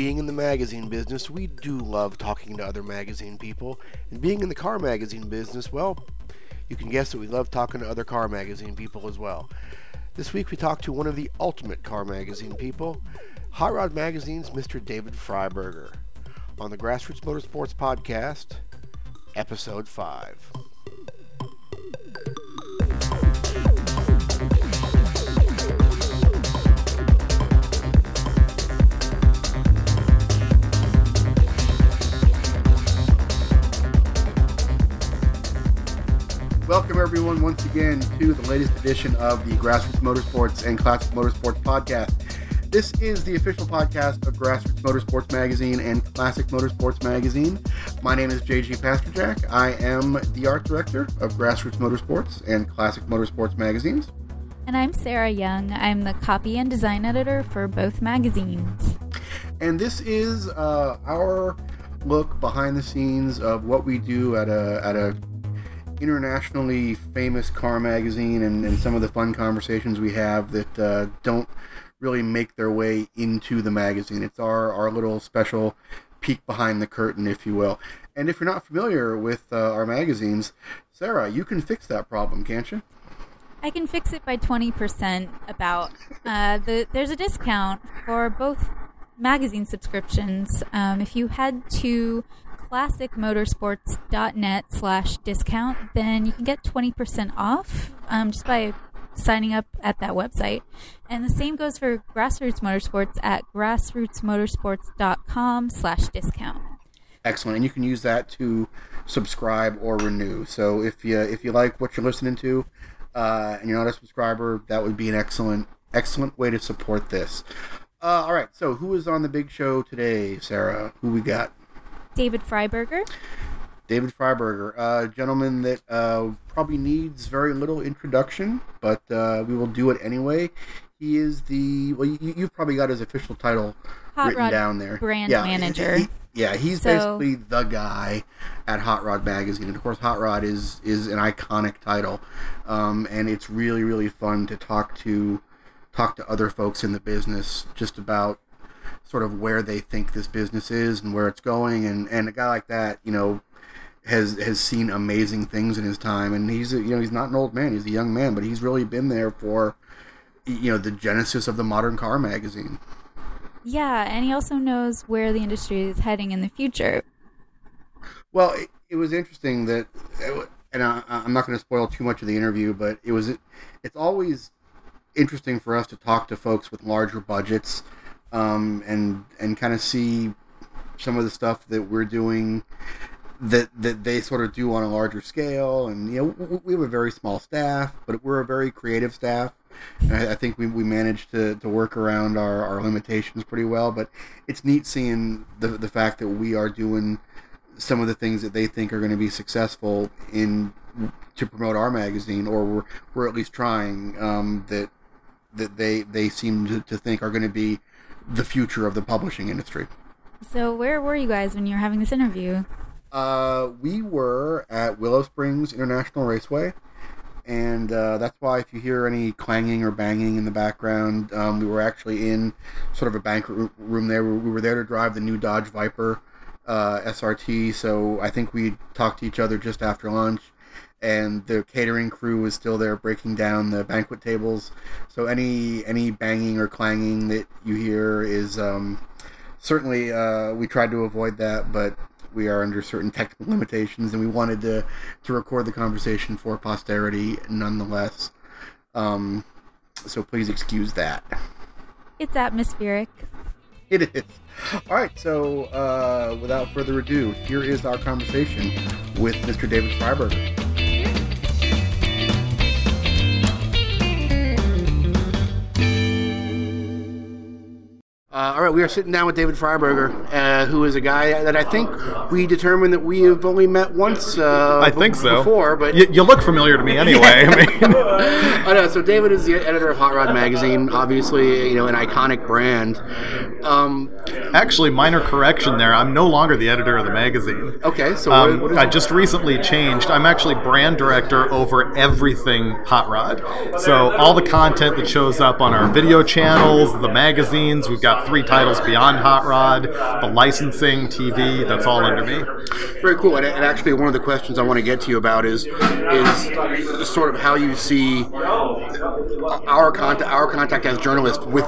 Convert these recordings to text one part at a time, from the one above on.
being in the magazine business, we do love talking to other magazine people. And being in the car magazine business, well, you can guess that we love talking to other car magazine people as well. This week we talked to one of the ultimate car magazine people, Hot Rod Magazine's Mr. David Freiberger, on the Grassroots Motorsports Podcast, Episode 5. Welcome, everyone, once again to the latest edition of the Grassroots Motorsports and Classic Motorsports podcast. This is the official podcast of Grassroots Motorsports Magazine and Classic Motorsports Magazine. My name is JG Pasterjak. I am the art director of Grassroots Motorsports and Classic Motorsports magazines. And I'm Sarah Young. I'm the copy and design editor for both magazines. And this is uh, our look behind the scenes of what we do at a at a internationally famous car magazine and, and some of the fun conversations we have that uh, don't really make their way into the magazine. It's our, our little special peek behind the curtain, if you will. And if you're not familiar with uh, our magazines, Sarah, you can fix that problem, can't you? I can fix it by 20% about. Uh, the, there's a discount for both magazine subscriptions. Um, if you head to classicmotorsports.net slash discount, then you can get 20% off um, just by signing up at that website. And the same goes for Grassroots Motorsports at grassrootsmotorsports.com slash discount. Excellent. And you can use that to subscribe or renew. So if you if you like what you're listening to uh, and you're not a subscriber, that would be an excellent excellent way to support this. Uh, all right. So who is on the big show today, Sarah? Who we got? David Freiberger. David Freiberger, a gentleman that uh, probably needs very little introduction, but uh, we will do it anyway. He is the well, you, have probably got his official title Hot written Rod down there. Brand yeah, manager. He, yeah, he's so, basically the guy at Hot Rod Magazine, and of course, Hot Rod is is an iconic title, um, and it's really really fun to talk to talk to other folks in the business just about sort of where they think this business is and where it's going. And, and a guy like that, you know, has has seen amazing things in his time. And he's a, you know he's not an old man; he's a young man, but he's really been there for you know the genesis of the modern car magazine. Yeah, and he also knows where the industry is heading in the future. Well, it, it was interesting that, and I, I'm not going to spoil too much of the interview, but it was it's always interesting for us to talk to folks with larger budgets um, and and kind of see some of the stuff that we're doing that that they sort of do on a larger scale. And you know, we have a very small staff, but we're a very creative staff. And I, I think we, we managed to, to work around our, our limitations pretty well. But it's neat seeing the the fact that we are doing some of the things that they think are going to be successful in to promote our magazine, or we're, we're at least trying um, that that they they seem to, to think are going to be the future of the publishing industry. So, where were you guys when you were having this interview? Uh, we were at Willow Springs International Raceway, and uh, that's why if you hear any clanging or banging in the background, um, we were actually in sort of a banquet room there. We were there to drive the new Dodge Viper uh, SRT, so I think we talked to each other just after lunch and the catering crew was still there breaking down the banquet tables. So any any banging or clanging that you hear is um, certainly uh, we tried to avoid that, but we are under certain technical limitations, and we wanted to to record the conversation for posterity nonetheless. Um, so please excuse that. It's atmospheric. It is. All right, so uh, without further ado, here is our conversation with Mr. David Freiberger. Uh, all right, we are sitting down with David Freiberger, uh, who is a guy that I think we determined that we have only met once. Uh, I think so. Before, but you, you look familiar to me anyway. I mean, I know. So David is the editor of Hot Rod Magazine, obviously, you know, an iconic brand. Um, Actually, minor correction there. I'm no longer the editor of the magazine. Okay, so um, what, what I just recently changed. I'm actually brand director over everything Hot Rod. So all the content that shows up on our video channels, the magazines, we've got three titles beyond Hot Rod, the licensing, TV. That's all under me. Very cool. And, and actually, one of the questions I want to get to you about is is sort of how you see our contact our contact as journalists with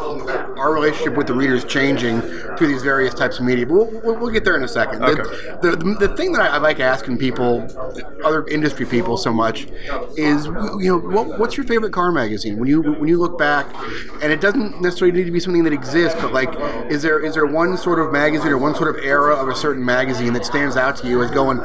our relationship with the readers changing through these various types of media. But we'll, we'll, we'll get there in a second. Okay. The, the, the thing that I, I like asking people, other industry people, so much is you know what, what's your favorite car magazine when you when you look back, and it doesn't necessarily need to be something that exists, but like is there is there one sort of magazine or one sort of era of a certain magazine that stands out to you as going,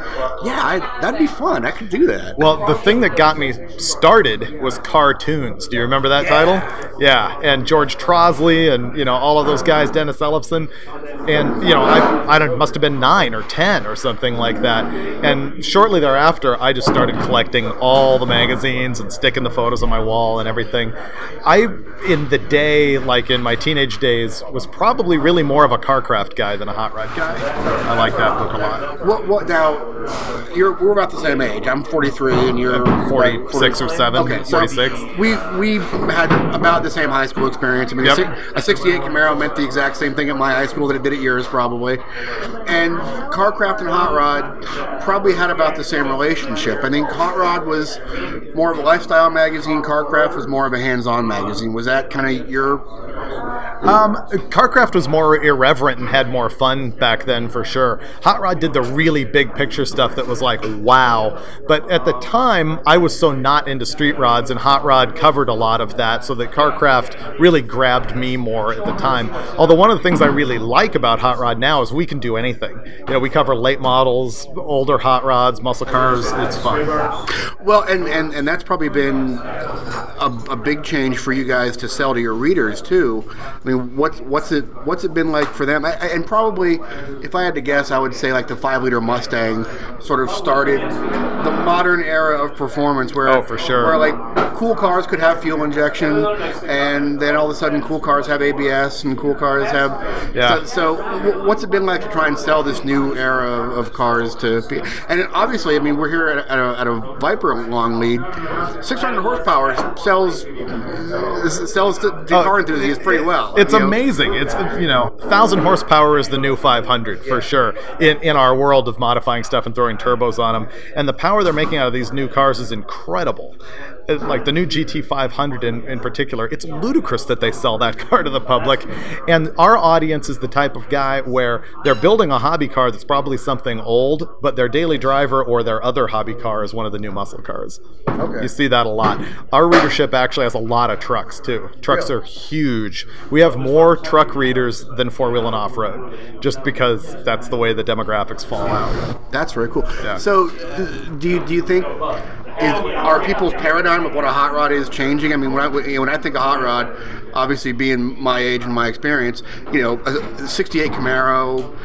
yeah, I, that'd be fun. I could do that. Well, the thing that got me started was cartoons. Do you remember that title? Yeah, and George Trosley and you know all of those guys, Dennis Ellefson, and you know I I don't, must have been nine or ten or something like that. And shortly thereafter, I just started collecting all the magazines and sticking the photos on my wall and everything. I in the day, like in my teenage days, was probably really more of a carcraft guy than a hot rod guy. I like that book a lot. What, what now? You're we're about the same age. I'm 43, and you're 46 or 7, Okay, so 46. we we had about the same high school experience. I mean, Yep. a 68 Camaro meant the exact same thing at my high school that it did at yours, probably. And Carcraft and Hot Rod probably had about the same relationship. I think Hot Rod was more of a lifestyle magazine. Carcraft was more of a hands-on magazine. Was that kind of your? Um, Carcraft was more irreverent and had more fun back then for sure. Hot Rod did the really big picture stuff that was like wow. But at the time, I was so not into street rods, and Hot Rod covered a lot of that, so that Carcraft really grabbed me more at the time. Although one of the things I really like about Hot Rod now is we can do anything. You know, we cover late models, older hot rods, muscle cars. It's fun. Well, and, and, and that's probably been a, a big change for you guys to sell to your readers too. I mean, what's what's it what's it been like for them? I, I- and probably, if I had to guess, I would say like the five liter Mustang sort of started the modern era of performance, where Oh, for sure. where like cool cars could have fuel injection, and then all of a sudden cool cars have ABS and cool cars have. Yeah. So, so what's it been like to try and sell this new era of cars to? pe- And obviously, I mean, we're here at a, at a, at a Viper long lead. 600 horsepower sells uh, sells to, to uh, car enthusiasts pretty well. It's you know? amazing. It's you know, thousand horsepower is the new 500 for sure in in our world of modifying stuff and throwing turbos on them. And the power they're making out of these new cars is incredible. It- Like the new GT 500 in, in particular, it's ludicrous that they sell that car to the public. And our audience is the type of guy where they're building a hobby car that's probably something old, but their daily driver or their other hobby car is one of the new muscle cars. Okay. You see that a lot. Our readership actually has a lot of trucks too. Trucks are huge. We have more truck readers than four wheel and off road, just because that's the way the demographics fall out. That's very cool. Yeah. So, do you, do you think is are people's paradigm of what a hot rod is changing? I mean, when I you know, when I think of hot rod, obviously being my age and my experience, you know, a '68 Camaro,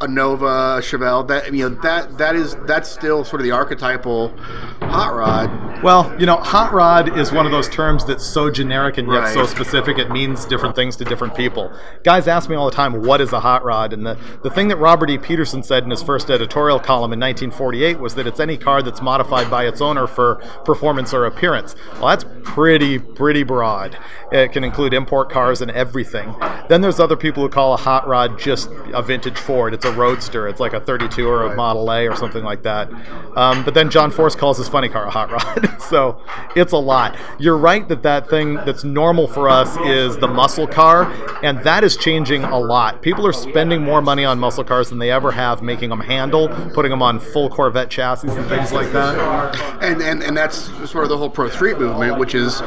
a Nova, a Chevelle, that you know that that is that's still sort of the archetypal hot rod. Well, you know, hot rod is one of those terms that's so generic and yet so specific it means different things to different people. Guys ask me all the time, what is a hot rod? And the, the thing that Robert E. Petersen said in his first editorial column in 1948 was that it's any car that's modified by its owner for performance or appearance. Well, that's pretty, pretty broad. It can include import cars and everything. Then there's other people who call a hot rod just a vintage Ford. It's a roadster. It's like a 32 or a Model A or something like that. Um, but then John Force calls his funny car a hot rod. so it's a lot. You're right that that thing that's normal for us is the muscle car, and that is changing a lot. People are spending more money on muscle cars than they ever have, making them handle, putting them on full Corvette chassis and things like that. And, and and that's sort of the whole pro street movement, which is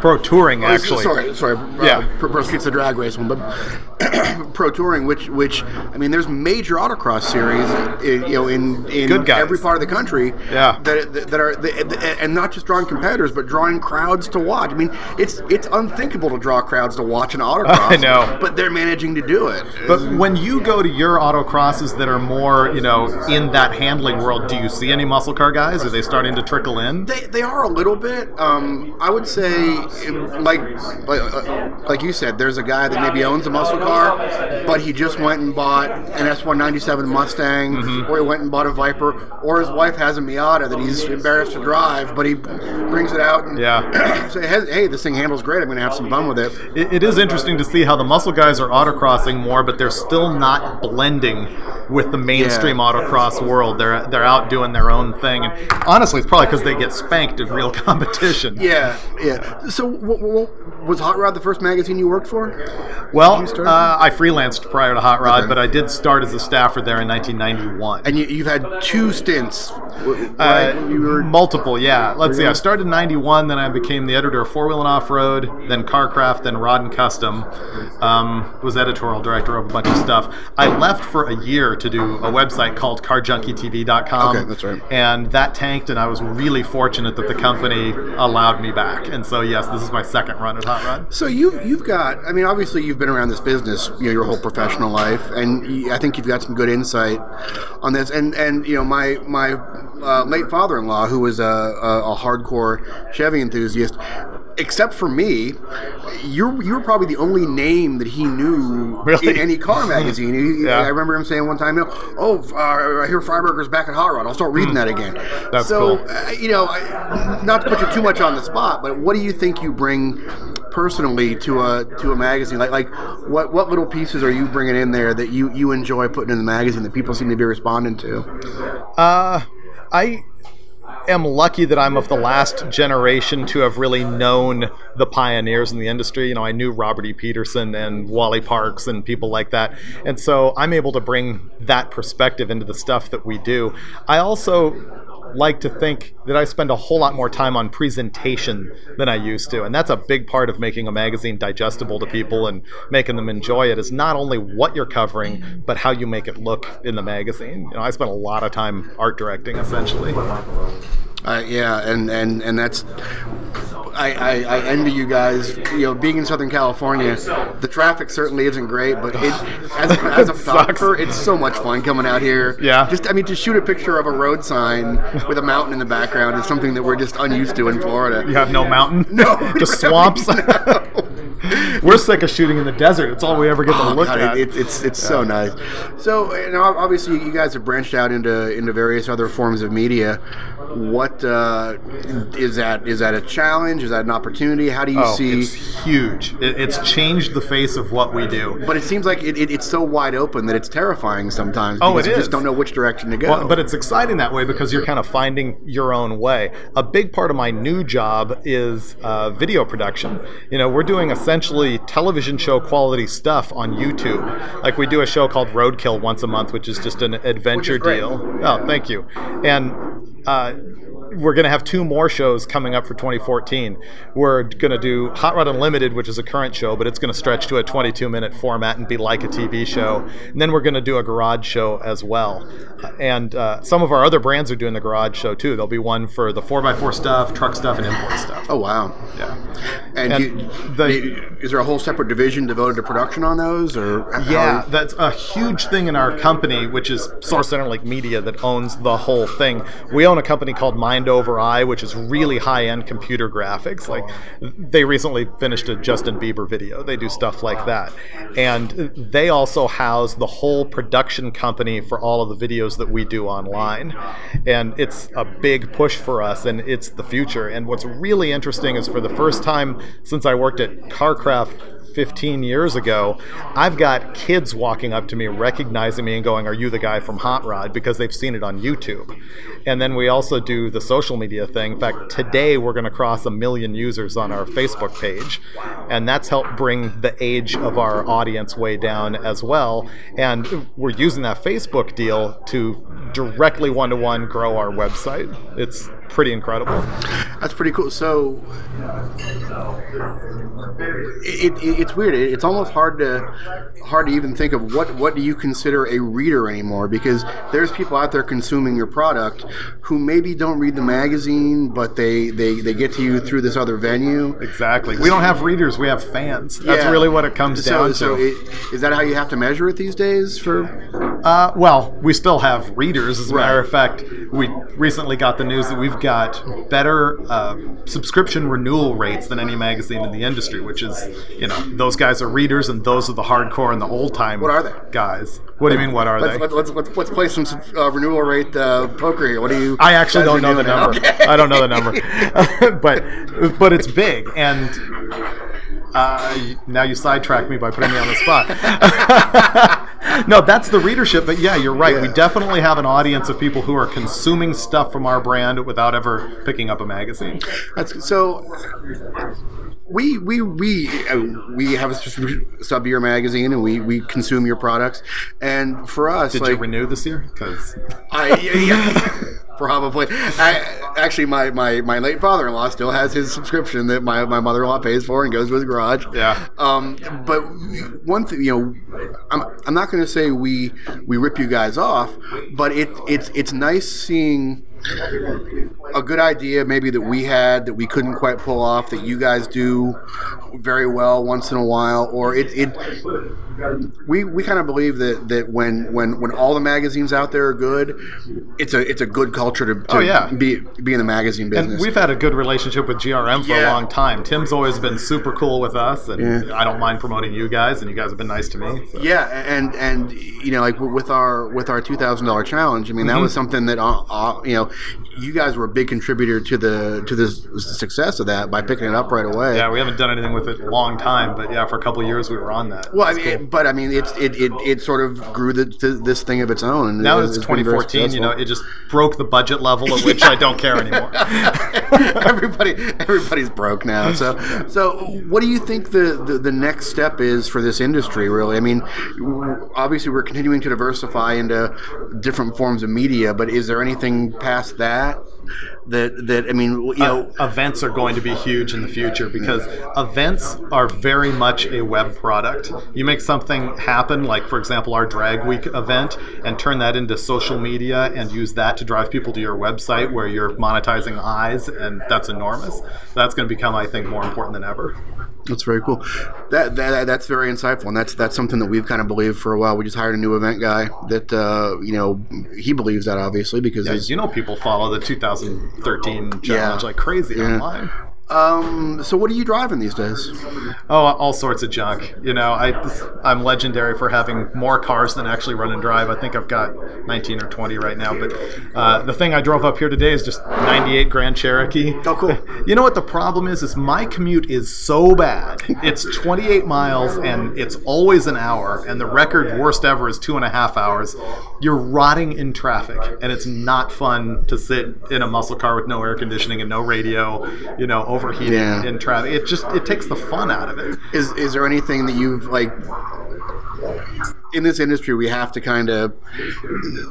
Pro touring, actually. Sorry, sorry. Uh, Yeah. Pro, pro Street's the drag race one, but pro touring, which which I mean, there's major autocross series, in, you know, in in every part of the country. Yeah. That that are and not just drawing competitors, but drawing crowds to watch. I mean, it's it's unthinkable to draw crowds to watch an autocross. I know. but they're managing to do it. But when you go to your autocrosses that are more, you know, in that handling world, do you see any muscle car guys? Are they starting to trickle in? They, they are a little bit. Um, I would say like like, uh, like you said, there's a guy that maybe owns a muscle car, but he just went and bought an S197 Mustang, Mm-hmm. or he went and bought a Viper, or his wife has a Miata that he's embarrassed to drive, but he brings it out and Yeah. say, hey, this thing handles great. I'm going to have some fun with it. it, it is interesting to see how the muscle guys are autocrossing more, but they're still not blending with the mainstream Yeah. autocross world. They're they're out doing their own thing, and honestly, it's probably because they get spanked in real competition. Yeah, yeah. So, w- w- was Hot Rod the first magazine you worked for? Well, uh, I freelanced prior to Hot Rod, Okay. but I did start as a staffer there in 1991. And you, you've had two stints, w- Uh, you were multiple, yeah. Let's see. I started in '91, then I became the editor of Four Wheel and Off Road, then Carcraft, then Rod and Custom. Um, was editorial director of a bunch of stuff. I left for a year to do a website called CarJunkieTV.com. Okay, that's right. And that tanked, and I was really fortunate that the company allowed me back. And so, yes, this is my second run at Hot Rod. So you you've got I mean obviously you've been around this business you know your whole professional life and I think you've got some good insight on this and and you know my my uh, late father-in-law who was a, a, a hardcore Chevy enthusiast except for me you're you were probably the only name that he knew Really? in any car magazine He- Yeah. I remember him saying one time oh uh, I hear Freiberger's back at Hot Rod I'll start reading that again. That's so cool. uh, you know, not to put you too much on the spot, but what do you think you bring personally to a to a magazine? Like like what what little pieces are you bringing in there that you you enjoy putting in the magazine that people seem to be responding to? Uh, I am lucky that I'm of the last generation to have really known the pioneers in the industry. You know, I knew Robert E. Petersen and Wally Parks and people like that. And so I'm able to bring that perspective into the stuff that we do. I also like to think that I spend a whole lot more time on presentation than I used to. And that's a big part of making a magazine digestible to people and making them enjoy it is not only what you're covering, but how you make it look in the magazine. You know, I spent a lot of time art directing essentially. Uh, yeah, and, and, and that's I, I, I envy you guys. You know, being in Southern California, the traffic certainly isn't great, but it, as, a, as a photographer, it's so much fun coming out here. Yeah. Just I mean, to shoot a picture of a road sign with a mountain in the background is something that we're just unused to in Florida. You have no mountain? No, Just really, swamps? no. We're sick of shooting in the desert. It's all we ever get to Oh, look God, at. it- it's it's it's so nice. So, know, obviously, you guys have branched out into into various other forms of media. What uh, is that? Is that a challenge? Is that an opportunity? How do you Oh, see? it's huge. It, it's changed the face of what we do. But it seems like it, it, it's so wide open that it's terrifying sometimes. Oh, it you is. just don't know which direction to go. Well, but it's exciting that way because you're kind of finding your own way. A big part of my new job is uh, video production. You know, we're doing essentially television show quality stuff on YouTube. Like we do a show called Roadkill once a month, which is just an adventure deal. Oh, thank you. And uh, we're going to have two more shows coming up for 2014. We're going to do Hot Rod Unlimited, which is a current show, but it's going to stretch to a 22 minute format and be like a TV show. And then we're going to do a garage show as well. And uh, some of our other brands are doing the garage show too. There'll be one for the 4x4 stuff, truck stuff, and import stuff. oh wow. Yeah. And, And you, the- is there a whole separate division devoted to production on those, or Yeah, that's a huge thing in our company, which is Source Center Interlink Media that owns the whole thing. We own a company called Mind Over Eye, which is really high end computer graphics. Like they recently finished a Justin Bieber video. They do stuff like that. And they also house the whole production company for all of the videos that we do online. And it's a big push for us and it's the future. And what's really interesting is for the first time since I worked at CarCraft 15 years ago, I've got kids walking up to me, recognizing me, and going, Are you the guy from Hot Rod? because they've seen it on YouTube. And then we also do the social media thing. In fact, today we're going to cross a million users on our Facebook page. And that's helped bring the age of our audience way down as well. And we're using that Facebook deal to directly one to one grow our website. It's pretty incredible. That's pretty cool. So it, it, it's weird. It, it's almost hard to hard to even think of what what do you consider a reader anymore because there's people out there consuming your product who maybe don't read the magazine, but they they, they get to you through this other venue. Exactly. We don't have readers, we have fans. That's Yeah. really what it comes so, down So to. Is that how you have to measure it these days? For Uh, well, we still have readers. As a matter of fact, we recently got the news that we've got better uh, subscription renewal rates than any magazine in the industry. Which is, you know, those guys are readers, and those are the hardcore and the old time. What are they? guys? What do you mean? What are Let's, they? let's, let's, let's, play some uh, renewal rate uh, poker here. What do you? I actually guys don't know the number. Okay. I don't know the number, but but it's big, and uh, now you sidetrack me by putting me on the spot. no, that's the readership, but yeah, you're right. We definitely have an audience of people who are consuming stuff from our brand without ever picking up a magazine. That's so. We we we uh, we have a sub year magazine and we we consume your products and for us Did like you renew this year? Because I yeah, yeah, probably I actually my, my, my late father in law still has his subscription that my, my mother in law pays for and goes to his garage. Yeah. Um, but one thing you know, I'm, I'm not going to say we we rip you guys off, but it it's it's nice seeing a good idea maybe that we had that we couldn't quite pull off that you guys do very well once in a while or it, it we, we kind of believe that, that when, when when all the magazines out there are good it's a it's a good culture to, to Oh, yeah. be be in the magazine business and we've had a good relationship with GRM for a long time. Tim's always been super cool with us, and Yeah. I don't mind promoting you guys, and you guys have been nice to me. so. Yeah, and and you know, like with our with our two thousand dollar challenge, I mean, that Mm-hmm. was something that uh, uh, you know, you guys were a big contributor to the to the success of that by picking it up right away. Yeah, we haven't done anything with it in a long time, but yeah, for a couple of years we were on that. Well, I mean, cool. but I mean, it's it, it, it sort of grew the, to this thing of its own. And now it- it's 2014. You know, it just broke the budget level at which I don't care anymore. everybody everybody's broke now so so what do you think the, the the next step is for this industry really i mean obviously we're continuing to diversify into different forms of media but is there anything past that that that i mean you know Uh, events are going to be huge in the future because events are very much a web product. You make something happen, like for example our Drag Week event, and turn that into social media and use that to drive people to your website where you're monetizing eyes, and that's enormous. That's going to become, I think, more important than ever. that's very cool that, that that's very insightful and that's that's something that we've kind of believed for a while we just hired a new event guy that uh, you know he believes that obviously because Yeah, you know, people follow the 2013 challenge Yeah. like crazy Yeah. online. Um so what are you driving these days Oh, all sorts of junk. You know, I I'm legendary for having more cars than actually run and drive. I think I've got 19 or 20 right now. But uh, the thing I drove up here today is just 98 Grand Cherokee. Oh, cool. You know what the problem is? Is my commute is so bad. It's 28 miles and it's always an hour. And the record worst ever is two and a half hours. You're rotting in traffic, and it's not fun to sit in a muscle car with no air conditioning and no radio. You know, overheating Yeah. in traffic. It just it takes the fun out of it. is is there anything that you've like in this industry we have to kind of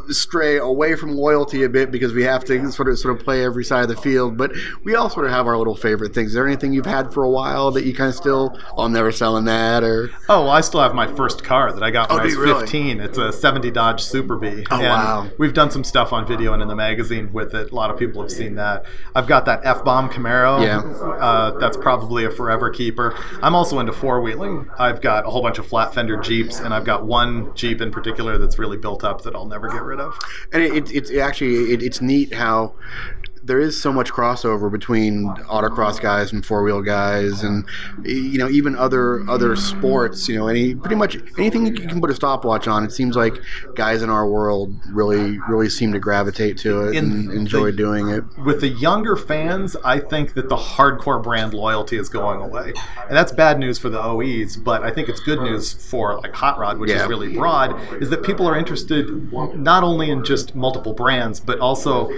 stray away from loyalty a bit because we have to sort of sort of play every side of the field but we all sort of have our little favorite things is there anything you've had for a while that you kind of still oh, i'm never selling that or Oh, well, I still have my first car that I got oh, when Oh, I was really? 15. It's a 70 Dodge Super Bee. Oh, and wow. We've done some stuff on video and in the magazine with it. A lot of people have seen that. I've got that F Bomb Camaro. Yeah. Uh, that's probably a forever keeper. I'm also into four wheeling. I've got a whole bunch of flat fender Jeeps, and I've got one Jeep in particular that's really built up that I'll never get rid of. and it, it, it's actually it, it's neat how there is so much crossover between autocross guys and four wheel guys, and you know even other other sports. You know, any pretty much anything you can put a stopwatch on. It seems like guys in our world really really seem to gravitate to it In and enjoy the- doing it. with the younger fans, I think that the hardcore brand loyalty is going away, and that's bad news for the OEs. But I think it's good news for like Hot Rod, which Yeah. is really broad, is that people are interested not only in just multiple brands, but also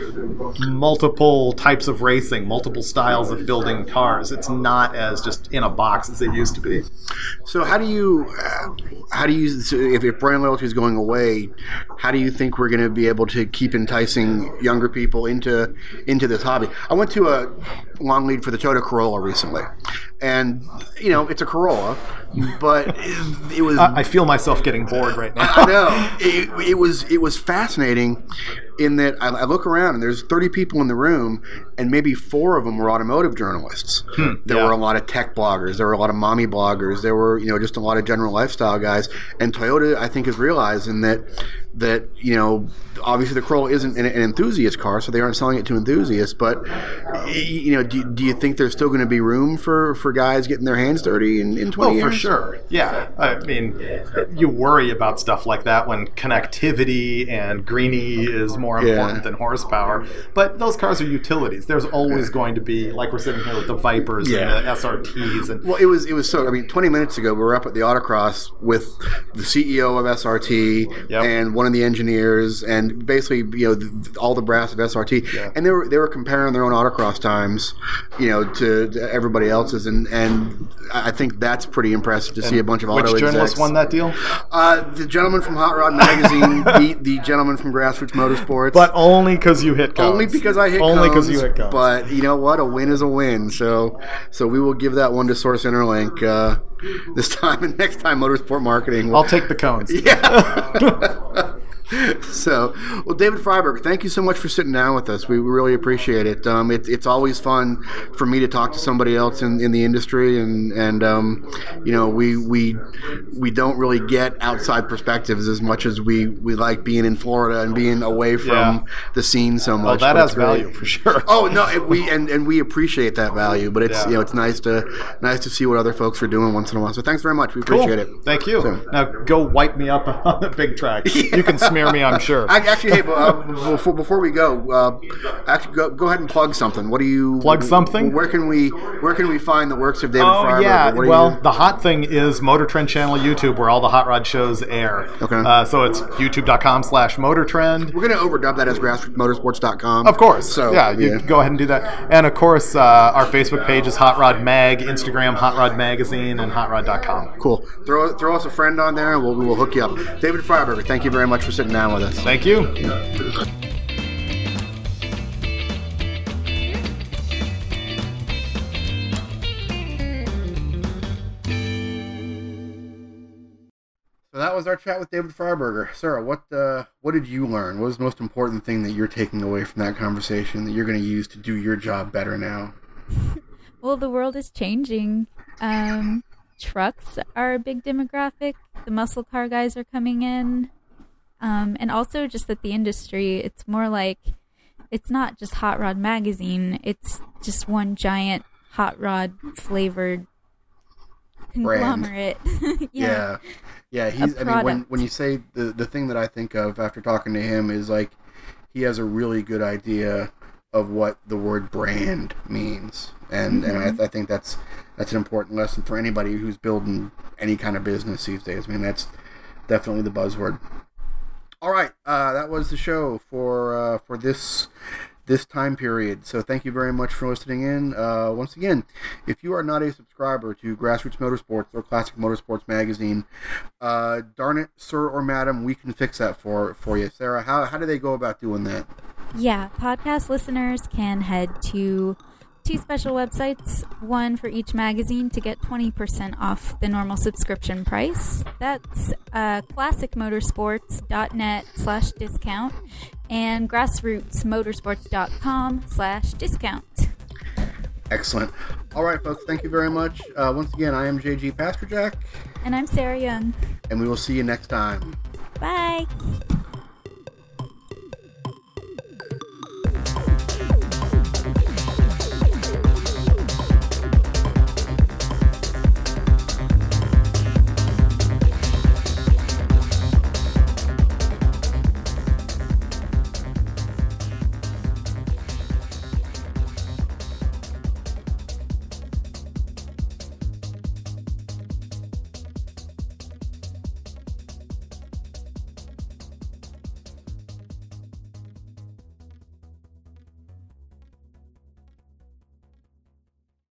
multiple types of racing, multiple styles of building cars. It's not as just in a box as it used to be. So how do you how do you so if, if brand loyalty is going away, how do you think we're going to be able to keep enticing younger people into into this hobby? I went to a long lead for the Toyota Corolla recently, and you know it's a Corolla, but it, it was. I feel myself getting bored right now. I know it, it was it was fascinating in that I, I look around and there's 30 people in the room and maybe four of them were automotive journalists. Hmm, there yeah. were a lot of tech bloggers. There were a lot of mommy bloggers. There were you know just a lot of general lifestyle guys. And Toyota I think is realizing that that you know obviously the Corolla isn't an, an enthusiast car, so they aren't selling it to enthusiasts. But you know, do, do you think there's still going to be room for, for guys getting their hands dirty in, in 20 Oh, years? for sure. Yeah. I mean, you worry about stuff like that when connectivity and greenie is more Yeah. important than horsepower. But those cars are utilities. There's always going to be, like we're sitting here with the Vipers Yeah. and the SRTs. And Well, it was it was so. I mean, 20 minutes ago, we were up at the autocross with the CEO of SRT Yep. and one of the engineers, and basically, you know, th all the brass of SRT, Yeah. and they were they were comparing their own autocross times, you know, to, to everybody else's, and and I think that's pretty impressive to see a bunch of which auto journalist execs. won that deal? Uh, the gentleman from Hot Rod Magazine beat the gentleman from Grassroots Motorsports. But only because you hit cones. only because I hit Only cones, you hit cones. But you know what? A win is a win. So, so we will give that one to Source Interlink uh, this time and next time. Motorsport Marketing. I'll take the cones. yeah. so, well, David Freiberg, thank you so much for sitting down with us. We really appreciate it. Um, it it's always fun for me to talk to somebody else in, in the industry, and and um, you know, we we we don't really get outside perspectives as much as we we like being in Florida and being away from Yeah. the scene so Well, much. that has really- value for sure. Oh no, and we and, and we appreciate that value, but it's Yeah. you know it's nice to nice to see what other folks are doing once in a while. So thanks very much. We appreciate it. Thank you. So- now go wipe me up on the big track. You can smear me, I'm sure. I, actually, hey, uh, before, before we go, uh, actually, go, go ahead and plug something. What do you Plug something? Where can we where can we find the works of David Oh Freiberg? yeah, well, you- the hot thing is Motor Trend channel YouTube, where all the hot rod shows air. Okay. Uh, so it's youtube.com/slash Motor Trend. we're going to overdub that as grassrootsmotorsports.com. Of course. So yeah, you go ahead and do that. And of course, uh, our Facebook page is Hot Rod Mag, Instagram Hot Rod Magazine, and HotRod.com. Cool. Throw throw us a friend on there, and we'll, we'll hook you up. David Freiberger, thank you very much for sitting down with us. Thank you. So that was our chat with David Freiberger. Sarah, what uh, what did you learn? What was the most important thing that you're taking away from that conversation that you're going to use to do your job better now? Well, the world is changing. Um, trucks are a big demographic. The muscle car guys are coming in. Um, and also just that the industry, it's more like it's not just Hot Rod Magazine, it's just one giant hot rod flavored conglomerate. Yeah. Yeah, he's I mean when when you say the the thing that I think of after talking to him is like he has a really good idea of what the word brand means. And and I, I think that's that's an important lesson for anybody who's building any kind of business these days. I mean that's definitely the buzzword. All right, uh, that was the show for uh, for this this time period. So thank you very much for listening in. Uh, once again, if you are not a subscriber to Grassroots Motorsports or Classic Motorsports Magazine, uh, darn it, sir or madam, we can fix that for for you, Sarah. How how do they go about doing that? Yeah, podcast listeners can head to two special websites, one for each magazine to get 20% off the normal subscription price. That's uh, classicmotorsports.net slash discount and grassrootsmotorsports.com slash discount. Excellent. All right, folks. Thank you very much. Uh, once again, I am JG Pasterjak. And I'm Sarah Young. and we will see you next time. Bye.